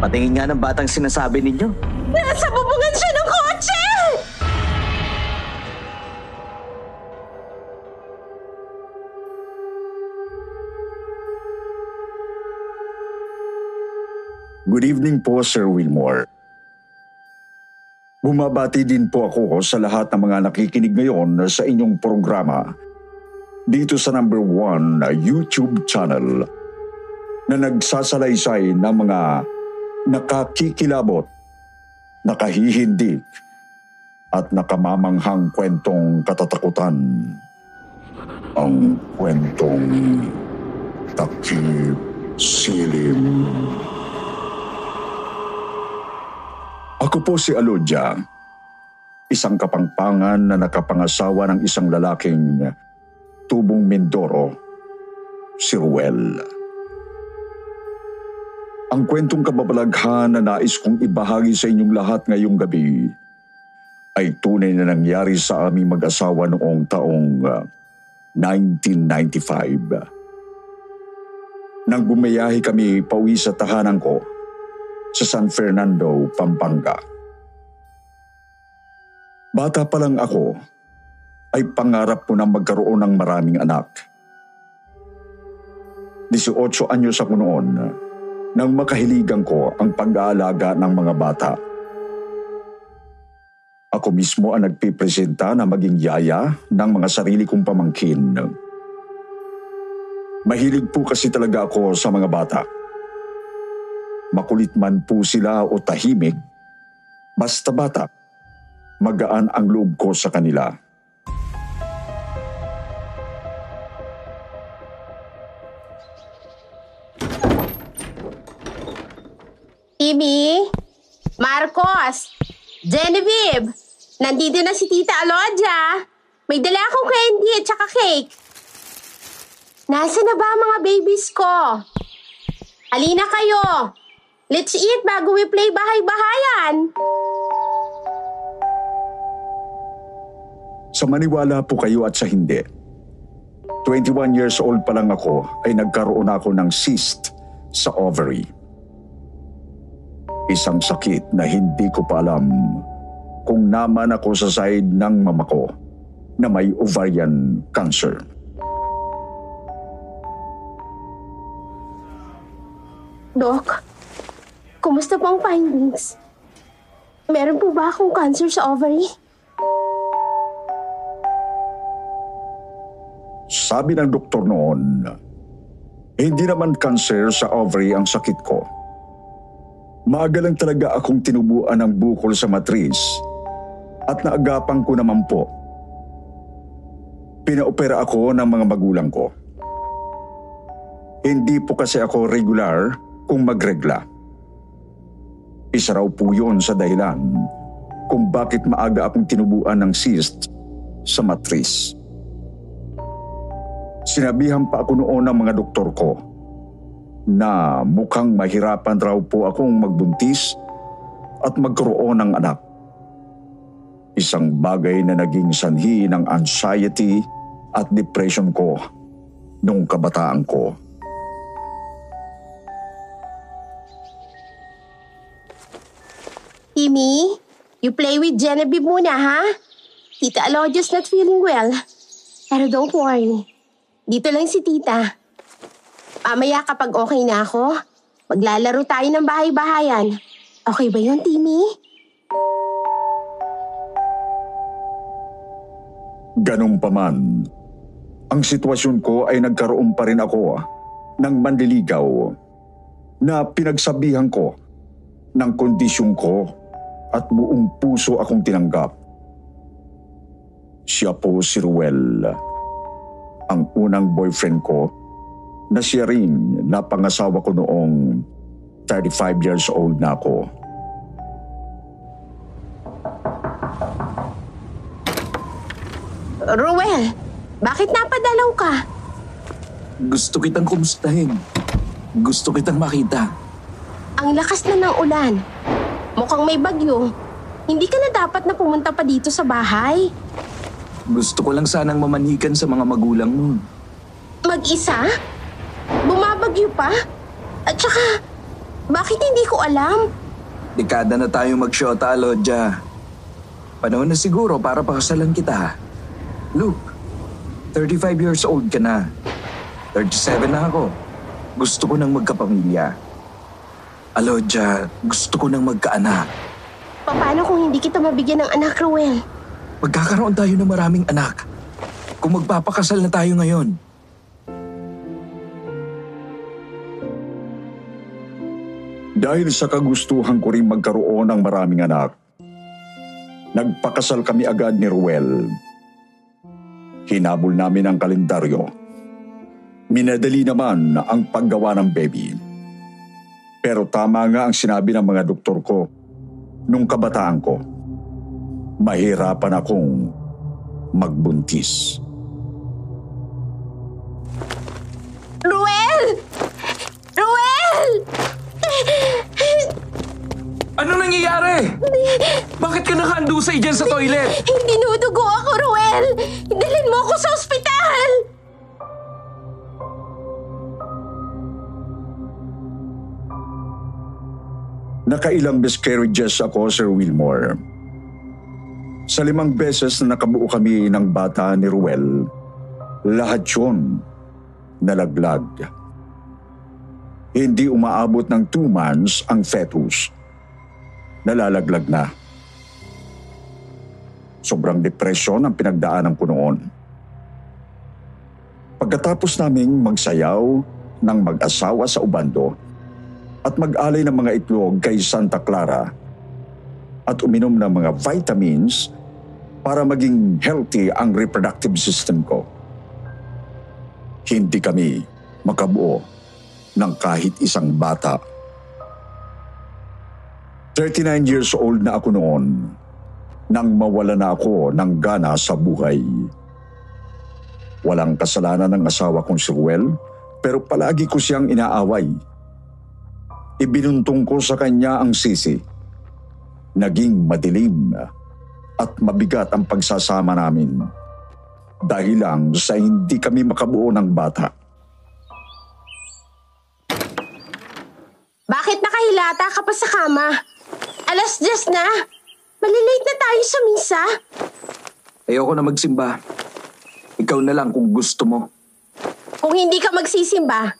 Patingin nga ng batang sinasabi ninyo. Nasa bubungan siya ng kotse! Good evening po, Sir Wilmore. Bumabati din po ako sa lahat ng mga nakikinig ngayon sa inyong programa dito sa number one na YouTube channel na nagsasalaysay ng mga nakakikilabot, nakahihindig at nakamamanghang kwentong katatakutan. Ang kwentong takip silim. Ako po si Alodja, isang kapangpangan na nakapangasawa ng isang lalaking tubong Mindoro, si Ruel. Ang kwentong kababalaghan na nais kong ibahagi sa inyong lahat ngayong gabi ay tunay na nangyari sa aming mag-asawa noong taong uh, 1995. Nang bumayahe kami pauwi sa tahanan ko sa San Fernando, Pampanga. Bata pa lang ako ay pangarap ko na magkaroon ng maraming anak. 18 anyos ako noon nang makahiligan ko ang pag-aalaga ng mga bata. Ako mismo ang nagpipresenta na maging yaya ng mga sarili kong pamangkin. Mahilig po kasi talaga ako sa mga bata. Makulit man po sila o tahimik, basta bata, magaan ang loob ko sa kanila. Timmy? Marcos? Genevieve? Nandito na si Tita Alodja. May dala akong candy at saka cake. Nasaan na ba mga babies ko? Halina kayo. Let's eat bago we play bahay-bahayan. Sa maniwala po kayo at sa hindi. 21 years old pa lang ako ay nagkaroon ako ng cyst sa ovary. Isang sakit na hindi ko pa alam kung naman ako sa side ng mama ko na may ovarian cancer. Dok, kumusta po ang findings? Meron po ba akong cancer sa ovary? Sabi ng doktor noon, hindi naman cancer sa ovary ang sakit ko. Maaga lang talaga akong tinubuan ng bukol sa matris at naagapan ko naman po. Pinaopera ako ng mga magulang ko. Hindi po kasi ako regular kung magregla. Isa raw po yun sa dahilan kung bakit maaga akong tinubuan ng cyst sa matris. Sinabihan pa ako noon ng mga doktor ko na mukhang mahirapan raw po akong magbuntis at magkaroon ng anak. Isang bagay na naging sanhi ng anxiety at depression ko nung kabataan ko. Timmy, you play with Genevieve muna, ha? Tita Alodja's not feeling well. Pero don't worry. Dito lang si tita. Mamaya kapag okay na ako, maglalaro tayo ng bahay-bahayan. Okay ba yun, Timmy? Ganun pa man, ang sitwasyon ko ay nagkaroon pa rin ako ah, ng manliligaw na pinagsabihan ko ng kondisyon ko at buong puso akong tinanggap. Siya po si Ruel, ang unang boyfriend ko na siya rin na pangasawa ko noong 35 years old na ako. Ruel, bakit napadalaw ka? Gusto kitang kumustahin. Gusto kitang makita. Ang lakas na ng ulan. Mukhang may bagyo. Hindi ka na dapat na pumunta pa dito sa bahay. Gusto ko lang sanang mamanhikan sa mga magulang mo. Mag-isa? Bumabagyo pa? At saka, bakit hindi ko alam? Dekada na tayo magsyota, Lodja. Panahon na siguro para pakasalan kita. Look, 35 years old ka na. 37 na ako. Gusto ko nang magkapamilya. Alodja, gusto ko nang magkaanak. Paano kung hindi kita mabigyan ng anak, Ruel? Magkakaroon tayo ng maraming anak. Kung magpapakasal na tayo ngayon. Dahil sa kagustuhan ko rin magkaroon ng maraming anak, nagpakasal kami agad ni Ruel. Hinabol namin ang kalendaryo. Minadali naman ang paggawa ng baby. Pero tama nga ang sinabi ng mga doktor ko nung kabataan ko. Mahirapan akong magbuntis. Nangyayari? Bakit ka nakaandusay dyan sa toilet? Dinudugo ako, Ruel! Dalhin mo ako sa ospital! Nakailang miscarriages ako, Sir Wilmore. Sa limang beses na nakabuo kami ng bata ni Ruel, lahat yun nalaglag. Hindi umaabot ng two months ang fetus. Nalalaglag na. Sobrang depresyon ang pinagdaanan ko noon. Pagkatapos naming magsayaw ng mag-asawa sa Ubando, at mag-alay ng mga itlog kay Santa Clara at uminom ng mga vitamins para maging healthy ang reproductive system ko. Hindi kami makabuo ng kahit isang bata. 39 years old na ako noon nang mawala na ako ng gana sa buhay. Walang kasalanan ng asawa kong si Ruel pero palagi ko siyang inaaway ibinuntong ko sa kanya ang sisi. Naging madilim at mabigat ang pagsasama namin dahil lang sa hindi kami makabuo ng bata. Bakit nakahilata ka pa sa kama? Alas 10 na. Malilate na tayo sa misa. Ayoko na magsimba. Ikaw na lang kung gusto mo. Kung hindi ka magsisimba,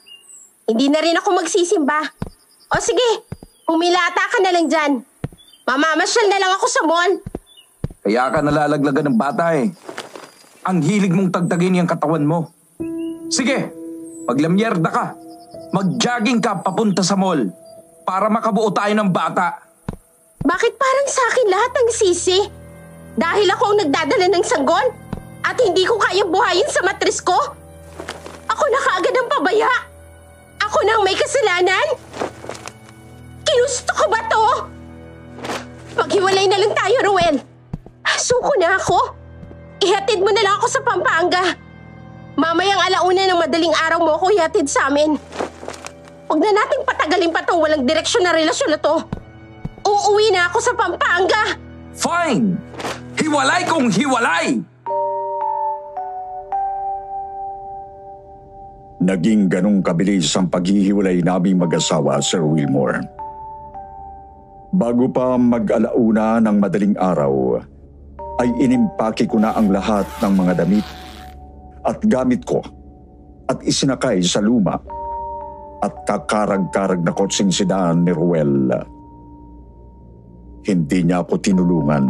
hindi na rin ako magsisimba. O sige, humilata ka na lang dyan. Mamamasyal na lang ako sa mall. Kaya ka nalalaglagan ng bata eh. Ang hilig mong tagtagin yung katawan mo. Sige, maglamyerda ka. Mag-jogging ka papunta sa mall para makabuo tayo ng bata. Bakit parang sa akin lahat ang sisi? Dahil ako ang nagdadala ng sanggol? At hindi ko kayang buhayin sa matris ko? Ako na kaagad ang pabaya? Ako na ang may kasalanan? Kinusto ko ba to? Maghiwalay na lang tayo, Ruel. Suko na ako. Ihatid mo na lang ako sa Pampanga. Mamayang alauna ng madaling araw mo ako ihatid sa amin. Huwag na nating patagalin pa to walang direksyon na relasyon na to. Uuwi na ako sa Pampanga. Fine! Hiwalay kong hiwalay! Naging ganong kabilis ang paghihiwalay naming mag-asawa, Sir Wilmore. Bago pa mag-alauna ng madaling araw, ay inimpake ko na ang lahat ng mga damit at gamit ko at isinakay sa luma at kakarag-karag na kotseng sedan ni Ruel. Hindi niya ako tinulungan.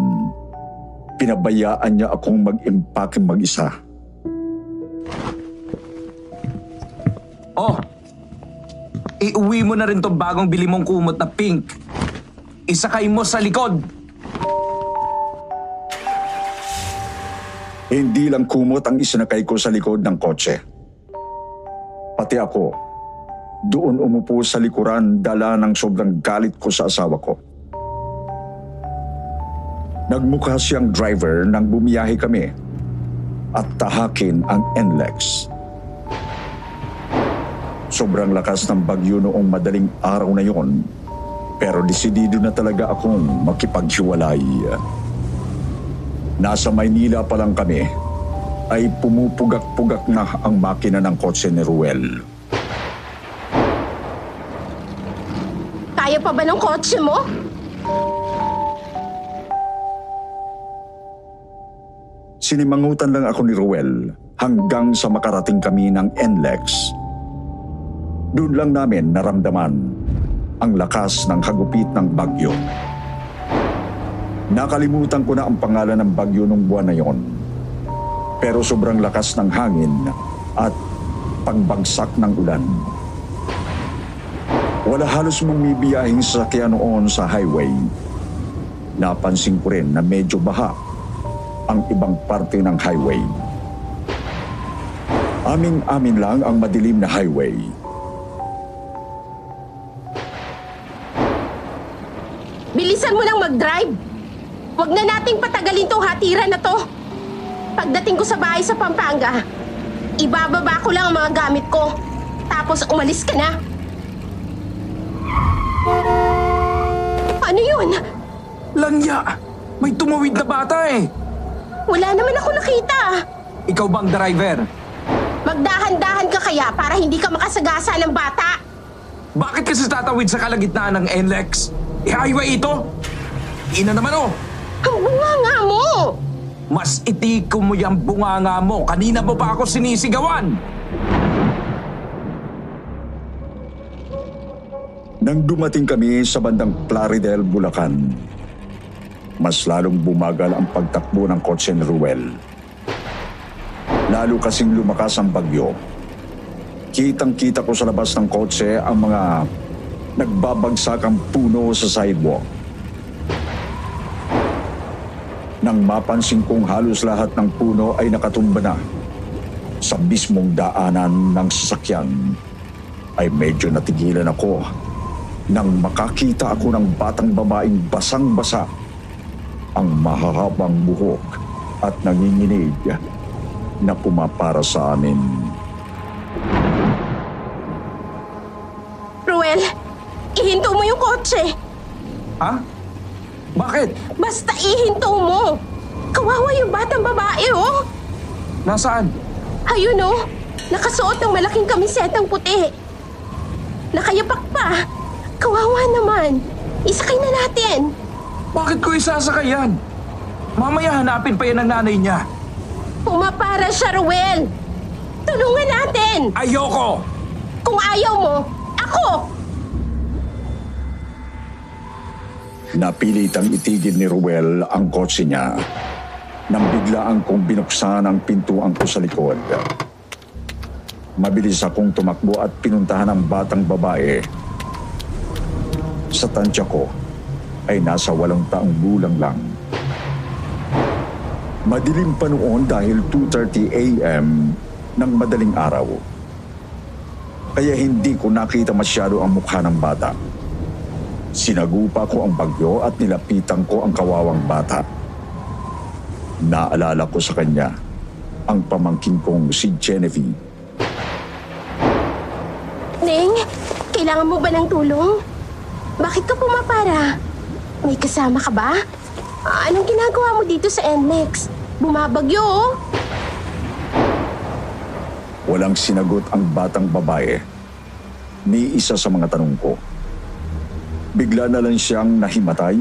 Pinabayaan niya akong mag-impake mag-isa. Oh, iuwi mo na rin tong bagong bili mong kumot na pink. Isakay mo sa likod. Hindi lang kumot ang isinakay ko sa likod ng kotse. Pati ako, doon umupo sa likuran dala ng sobrang galit ko sa asawa ko. Nagmukha siyang driver nang bumiyahe kami. at tahakin ang NLEX. Sobrang lakas ng bagyo noong madaling araw na yon, pero desidido na talaga akong makipaghiwalay. Nasa Maynila pa lang kami, ay pumupugak-pugak na ang makina ng kotse ni Ruel. Kaya pa ba ng kotse mo? Sinimangutan lang ako ni Ruel hanggang sa makarating kami ng NLEX. Doon lang namin naramdaman ang lakas ng hagupit ng bagyo. Nakalimutan ko na ang pangalan ng bagyo nung buwan na yon. Pero sobrang lakas ng hangin at pagbagsak ng ulan. Wala halos bumibiyahing sasakyan noon sa highway. Napansin ko rin na medyo baha ang ibang parte ng highway. Aming-amin lang ang madilim na highway. Bilisan mo lang mag-drive. Huwag na nating patagalin tong hatiran na to. Pagdating ko sa bahay sa Pampanga, ibababa ko lang ang mga gamit ko. Tapos umalis ka na. Ano yun? Langya! May tumawid na bata eh! Wala naman ako nakita. Ikaw bang driver? Magdahan-dahan ka kaya para hindi ka makasagasa ng bata. Bakit kasi tatawid sa kalagitnaan ng NLEX? I-highway ito? Ina naman oh! Ang bunga nga mo! Mas itiko mo yung bunganga mo. Kanina mo pa ako sinisigawan. Nang dumating kami sa bandang Plaridel, Bulacan, mas lalong bumagal ang pagtakbo ng kotse ni Ruel. Lalo kasing lumakas ang bagyo. Kitang-kita ko sa labas ng kotse ang mga nagbabagsakang puno sa sidewalk. Nang mapansin kong halos lahat ng puno ay nakatumba na sa mismong daanan ng sasakyan, ay medyo natigilan ako nang makakita ako ng batang babaeng basang-basa ang mahahabang buhok at nanginginig na pumapara sa amin. Ruel, ihinto mo yung kotse. Ha? Bakit? Basta ihinto mo. Kawawa yung batang babae, oh. Nasaan? Ayun, oh. Nakasuot ng malaking kamisetang puti. Nakayapak pa. Kawawa naman. Isakay na natin. Bakit ko isasakay yan? Mamaya hanapin pa yan ng nanay niya. Pumapara siya, Ruel. Tulungan natin. Ayoko! Kung ayaw mo, ako. Napilitang itigil ni Ruel ang kotse niya nang biglaan kong binuksan ang pintuan ko sa likod. Mabilis akong tumakbo at pinuntahan ang batang babae. Sa tansya ko ay nasa walong taong gulang lang. Madilim pa noon dahil 2.30 a.m. ng madaling araw. Kaya hindi ko nakita masyado ang mukha ng bata. Sinagupa ko ang bagyo at nilapitan ko ang kawawang bata. Naalala ko sa kanya ang pamangkin kong si Genevieve. Ning, kailangan mo ba ng tulong? Bakit ka pumapara? May kasama ka ba? Anong ginagawa mo dito sa NLEX? Bumabagyo, oh. Walang sinagot ang batang babae ni isa sa mga tanong ko. Bigla na lang siyang nahimatay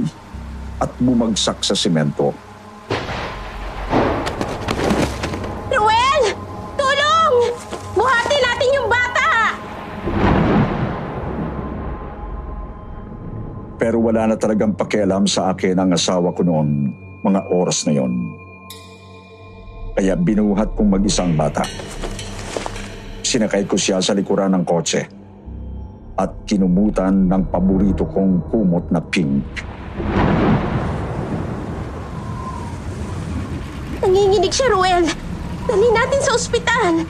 at bumagsak sa simento. Pero wala na talagang pakialam sa akin ang asawa ko noon mga oras na yon. Kaya binuhat kong mag-isang bata. Sinakay ko siya sa likuran ng kotse at kinumutan ng paborito kong kumot na pink. Nanginginig siya, Ruel. Dali natin sa ospital.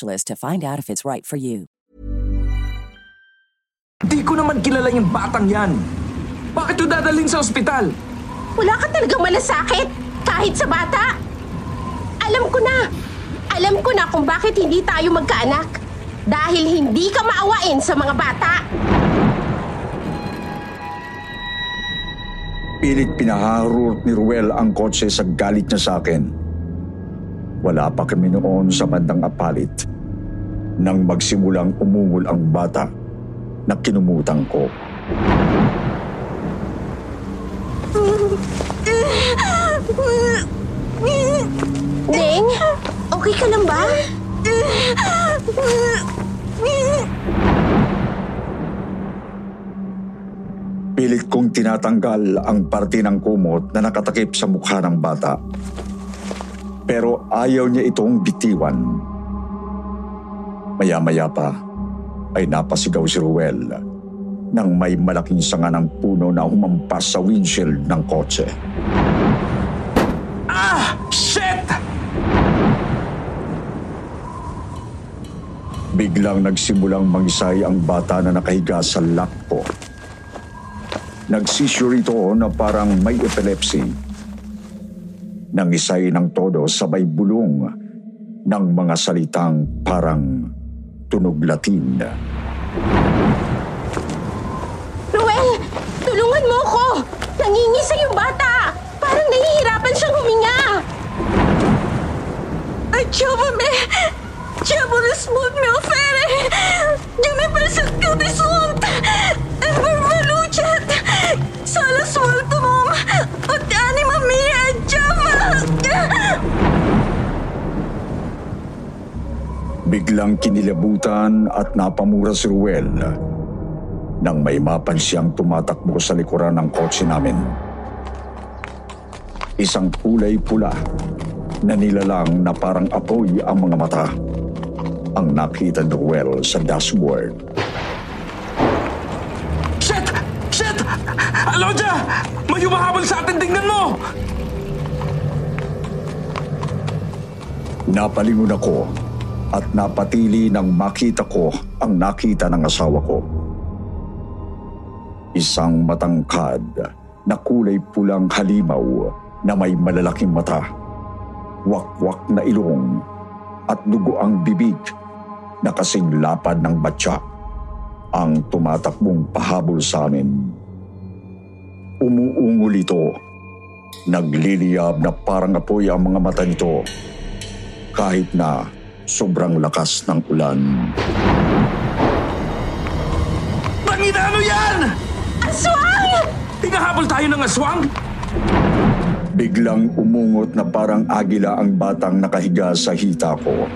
to find out if it's right for you. Di ko naman kilala yung batang yan. Bakit yung dadalhin sa ospital? Wala ka talagang malasakit, kahit sa bata. Alam ko na. Alam ko na kung bakit hindi tayo magkaanak. Dahil hindi ka maawain sa mga bata. Pilit pinaharurot ni Ruel ang kotse sa galit niya sa akin. Wala pa kami noon sa bandang apalit nang magsimulang umungol ang bata na kinumutang ko. Deng, okay ka lang ba? Pilit kong tinatanggal ang parte ng kumot na nakatakip sa mukha ng bata. Pero ayaw niya itong bitiwan. Maya-maya pa ay napasigaw si Ruel nang may malaking sanga ng puno na humampas sa windshield ng kotse. Ah! Shit! Biglang nagsimulang mangisay ang bata na nakahiga sa lap ko. Nagsisure ito na parang may epilepsy. Nangisay ng todo sabay bulong ng mga salitang parang tunog Latin. Noel, tulungan mo ko! Nangingisa yung bata! Parang nahihirapan siyang huminga! Llévame me ofere! Yo me presento de sunt! Envermeluchat! Sala suelto mom! At Biglang kinilabutan at napamura si Ruel nang may mapan siyang tumatakbo sa likuran ng kotse namin. Isang kulay pula na nilalang na parang apoy ang mga mata ang nakita ni Ruel sa dashboard. Shit! Shit! Alonja! May humahabol sa atin! Tingnan mo! Napalingon ako at napatili nang makita ko ang nakita ng asawa ko. Isang matangkad na kulay pulang halimaw na may malalaking mata, wakwak na ilong at dugo ang bibig na kasing lapad ng batya ang tumatakbong pahabol sa amin. Umuungol ito. Nagliliyab na parang apoy ang mga mata nito kahit na sobrang lakas ng ulan. Tangina ano yan? Aswang! Hinahabol tayo ng aswang? Biglang umungot na parang agila ang batang nakahiga sa hita ko.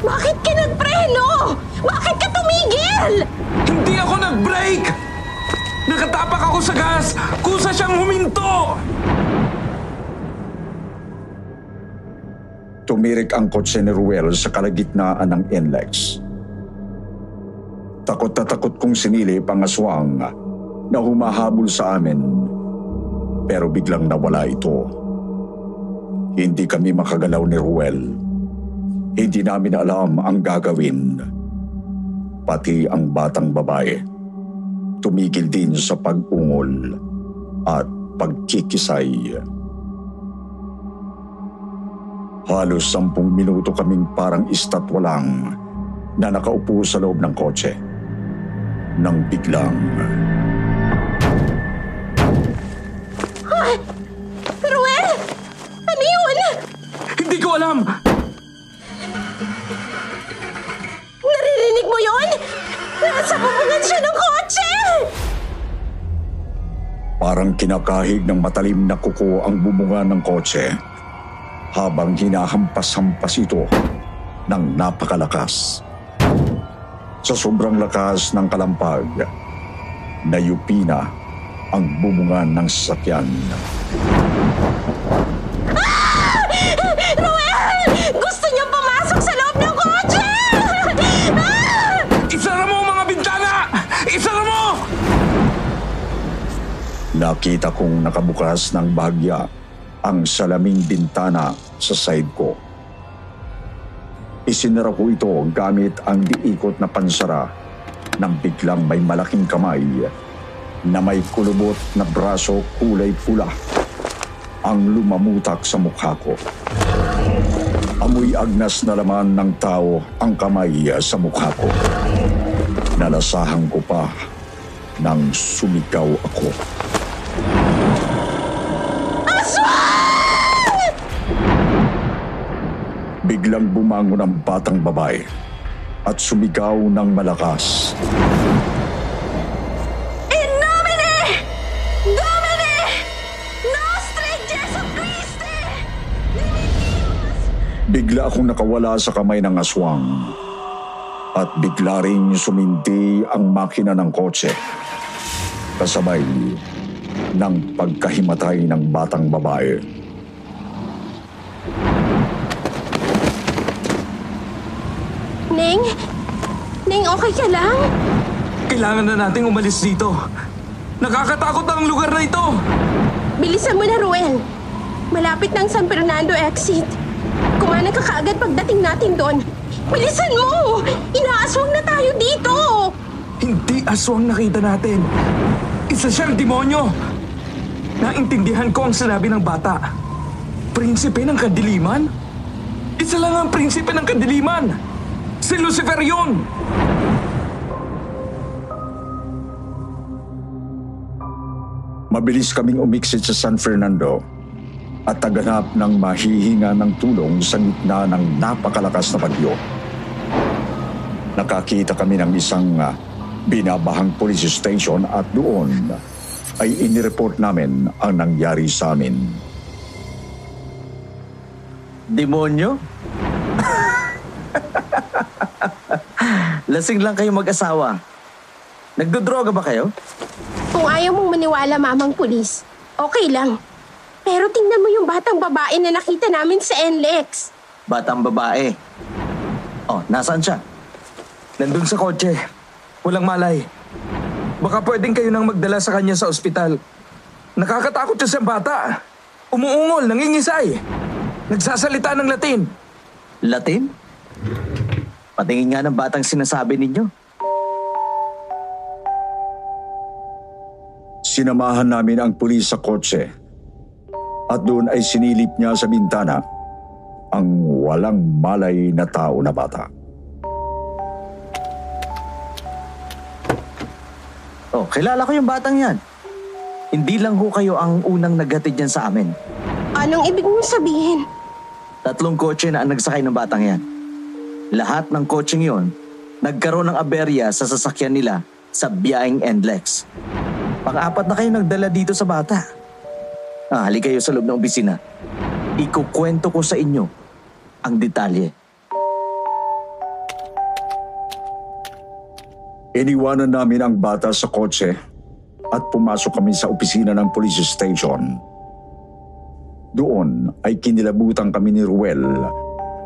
Bakit ka nagpreno? Bakit ka tumigil? Hindi ako nag-brake! Nakatapak ako sa gas! Kusa siyang huminto! Tumirik ang kotse ni Ruel sa kalagitnaan ng NLEX. Takot na takot kong sinilip ang aswang na humahabol sa amin. Pero biglang nawala ito. Hindi kami makagalaw ni Ruel. Hindi namin alam ang gagawin. Pati ang batang babae. Tumigil din sa pag-ungol at pagkikisay. Halos sampung minuto kaming parang istatwalang na nakaupo sa loob ng kotse. Nang biglang... Ruel! Ano yun? Hindi ko alam! Naririnig mo yun? Nasa bubungan siya ng kotse! Parang kinakahig ng matalim na kuko ang bumunga ng kotse habang hinahampas-hampas ito ng napakalakas. Sa sobrang lakas ng kalampag, nayupi na ang bumungan ng sasakyan. Ruel! Gusto niyang pumasok Nakita kong nakabukas ng bahagya ang salaming bintana sa side ko. Isinara ko ito gamit ang diikot na pansara nang biglang may malaking kamay na may kulubot na braso kulay pula ang lumamutak sa mukha ko. Amoy agnas na laman ng tao ang kamay sa mukha ko. Nalasahan ko pa nang sumigaw ako. Biglang bumangon ang batang babae at sumigaw ng malakas. In nomine Nostri Jesu Christi Bigla akong nakawala sa kamay ng aswang at bigla rin suminti ang makina ng kotse. Kasabay ng pagkahimatay ng batang babae. Ning? Ning, okay ka lang? Kailangan na nating umalis dito. Nakakatakot ang lugar na ito! Bilisan mo na, Ruel. Malapit ng San Fernando exit. Kumanan ka kaagad pagdating natin doon. Bilisan mo! Inaaswang na tayo dito! Hindi aswang nakita natin. Isa siyang demonyo. Naintindihan ko ang sinabi ng bata. Prinsipe ng kadiliman? Isa lang ang prinsipe ng kadiliman. Si Lucifer yun! Mabilis kaming umiksit sa San Fernando at taganap ng mahihinga ng tulong sa gitna ng napakalakas na bagyo. Nakakita kami ng isang ah, binabahang police station at doon ay inireport namin ang nangyari sa amin. Demonyo? Lasing lang kayo mag-asawa. Nagdodroga ba kayo? Kung ayaw mong maniwala, mamang pulis, okay lang. Pero tingnan mo yung batang babae na nakita namin sa NLEX. Batang babae. Oh, nasaan siya? Nandun sa kotse. Walang malay. Baka pwedeng kayo nang magdala sa kanya sa ospital. Nakakatakot siya sa bata. Umuungol, nangingisay. Nagsasalita ng Latin. Latin? Patingin nga ng batang sinasabi ninyo. Sinamahan namin ang pulis sa kotse at doon ay sinilip niya sa bintana ang walang malay na tao na bata. Oh, kilala ko yung batang yan. Hindi lang ho kayo ang unang naghatid yan sa amin. Anong ibig mong sabihin? Tatlong kotse na ang nagsakay ng batang yan. Lahat ng kotseng yon, nagkaroon ng aberya sa sasakyan nila sa biyaheng Endlex. Pang-apat na kayo nagdala dito sa bata. Ah, hali kayo sa loob ng opisina. Ikukwento ko sa inyo ang detalye. Iniwanan namin ang bata sa kotse at pumasok kami sa opisina ng police station. Doon ay kinilabutan kami ni Ruel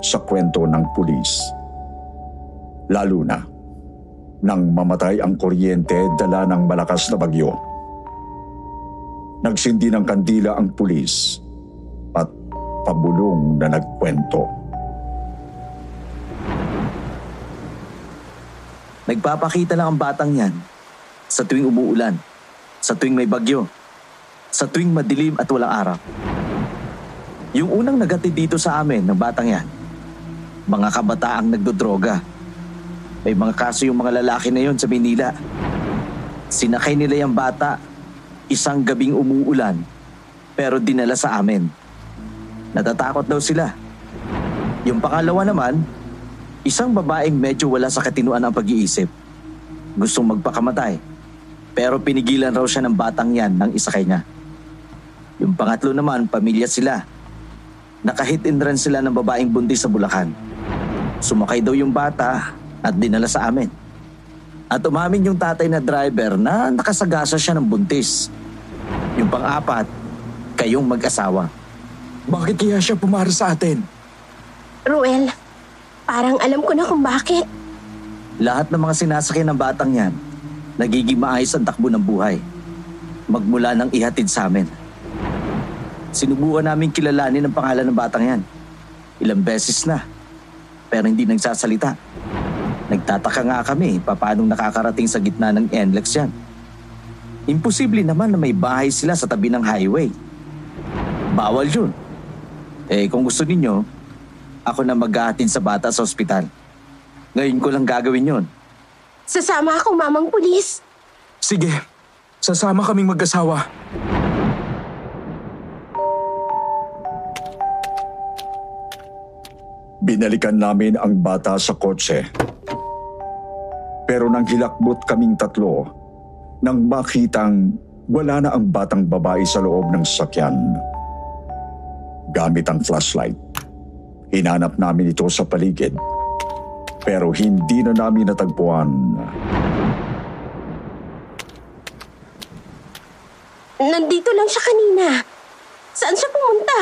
sa kwento ng pulis. Lalo na nang mamatay ang kuryente dala ng malakas na bagyo. Nagsindi ng kandila ang pulis at pabulong na nagkwento. Nagpapakita lang ang batang yan sa tuwing umuulan, sa tuwing may bagyo, sa tuwing madilim at walang araw. Yung unang nagatid dito sa amin ng batang yan, mga kabataang nagdodroga. May mga kaso yung mga lalaki na yon sa Manila. Sinakay nila yung bata, isang gabing umuulan, pero dinala sa amin. Natatakot daw sila. Yung pangalawa naman, isang babaeng medyo wala sa katinuan ang pag-iisip. Gustong magpakamatay, pero pinigilan raw siya ng batang yan ng isakay niya. Yung pangatlo naman, pamilya sila. Nakahit and run sila ng babaeng buntis sa Bulacan. Sumakay daw yung bata at dinala sa amin. At umamin yung tatay na driver na nakasagasa siya ng buntis. Yung pang-apat, kayong mag-asawa. Bakit kaya siya pumara sa atin? Ruel, parang alam ko na kung bakit. Lahat ng mga sinasakyan ng batang yan, nagiging maayos ang takbo ng buhay. Magmula nang ihatid sa amin. Sinubukan namin kilalanin ang pangalan ng batang yan. Ilang beses na. Pero hindi nagsasalita. Nagtataka nga kami paanong nakakarating sa gitna ng NLEX yan. Imposible naman na may bahay sila sa tabi ng highway. Bawal yun. Eh kung gusto ninyo, ako na maghahatid sa bata sa ospital. Ngayon ko lang gagawin yon. Sasama ako, mamang pulis. Sige, sasama kaming mag-asawa. Binalikan namin ang bata sa kotse. Pero nang hilakbot kaming tatlo, nang makitang wala na ang batang babae sa loob ng sasakyan. Gamit ang flashlight, hinanap namin ito sa paligid. Pero hindi na namin natagpuan. Nandito lang siya kanina. Saan siya pumunta?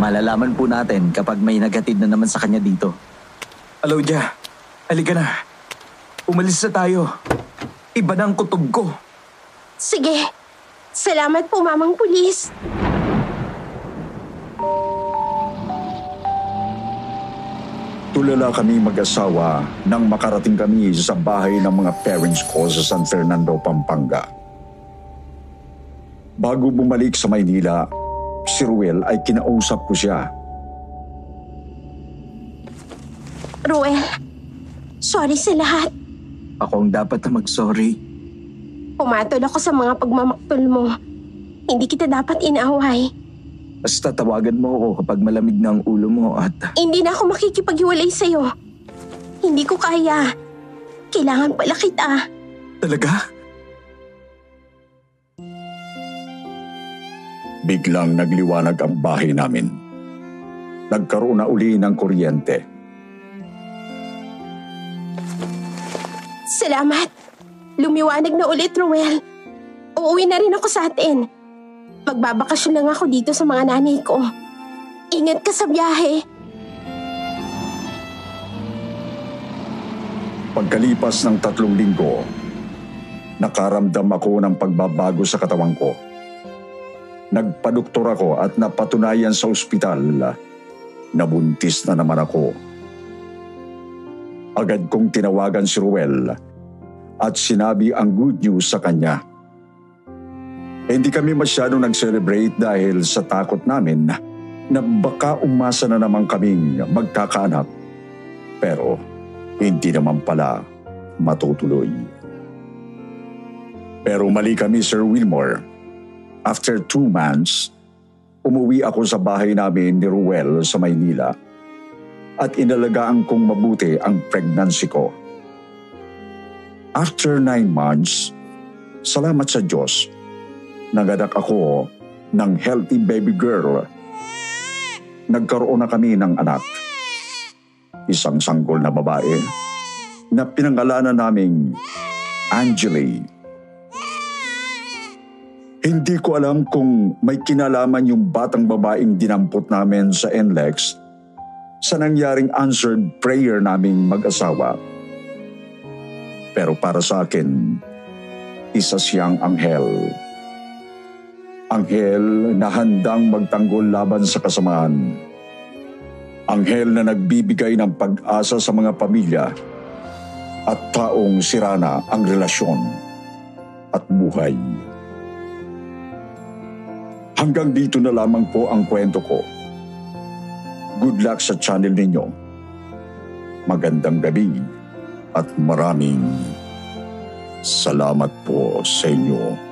Malalaman po natin kapag may naghatid na naman sa kanya dito. Alodia, halika na. Umalis na tayo. Iba na ang kutob ko. Sige. Salamat po, mamang pulis. Tulala kami mag-asawa nang makarating kami sa bahay ng mga parents ko sa San Fernando, Pampanga. Bago bumalik sa Maynila, si Ruel ay kinausap ko siya. Ruel, sorry sa lahat. Ako ang dapat na mag-sorry. Pumatol ako sa mga pagmamaktol mo. Hindi kita dapat inaway. Basta tawagan mo ako kapag malamig na ang ulo mo at Hindi na ako makikipaghiwalay sa'yo. Hindi ko kaya. Kailangan pala kita. talaga? Biglang nagliwanag ang bahay namin. Nagkaroon na uli ng kuryente. Salamat. Lumiwanag na ulit, Ruel. Uuwi na rin ako sa atin. Magbabakasyon lang ako dito sa mga nanay ko. Ingat ka sa biyahe. Pagkalipas ng tatlong linggo, nakaramdam ako ng pagbabago sa katawan ko. Nagpadoktor ako at napatunayan sa ospital na buntis na naman ako. Agad kong tinawagan si Ruel at sinabi ang good news sa kanya. Hindi kami masyado nag-celebrate dahil sa takot namin na baka umasa na naman kaming magkakaanak. Pero hindi naman pala matutuloy. Pero mali kami, Sir Wilmore. After two months, umuwi ako sa bahay namin ni Ruel sa Maynila at inalagaan kong mabuti ang pregnancy ko. After nine months, salamat sa Diyos, naganak ako ng healthy baby girl. Nagkaroon na kami ng anak. Isang sanggol na babae na pinangalanan naming Angeli. Hindi ko alam kung may kinalaman yung batang babaeng dinampot namin sa NLEX sa nangyaring answered prayer naming mag-asawa. Pero para sa akin, isa siyang anghel. Anghel na handang magtanggol laban sa kasamaan. Anghel na nagbibigay ng pag-asa sa mga pamilya at taong sirana ang relasyon at buhay. Hanggang dito na lamang po ang kwento ko. Good luck sa channel ninyo. Magandang gabi at maraming salamat po sa inyo.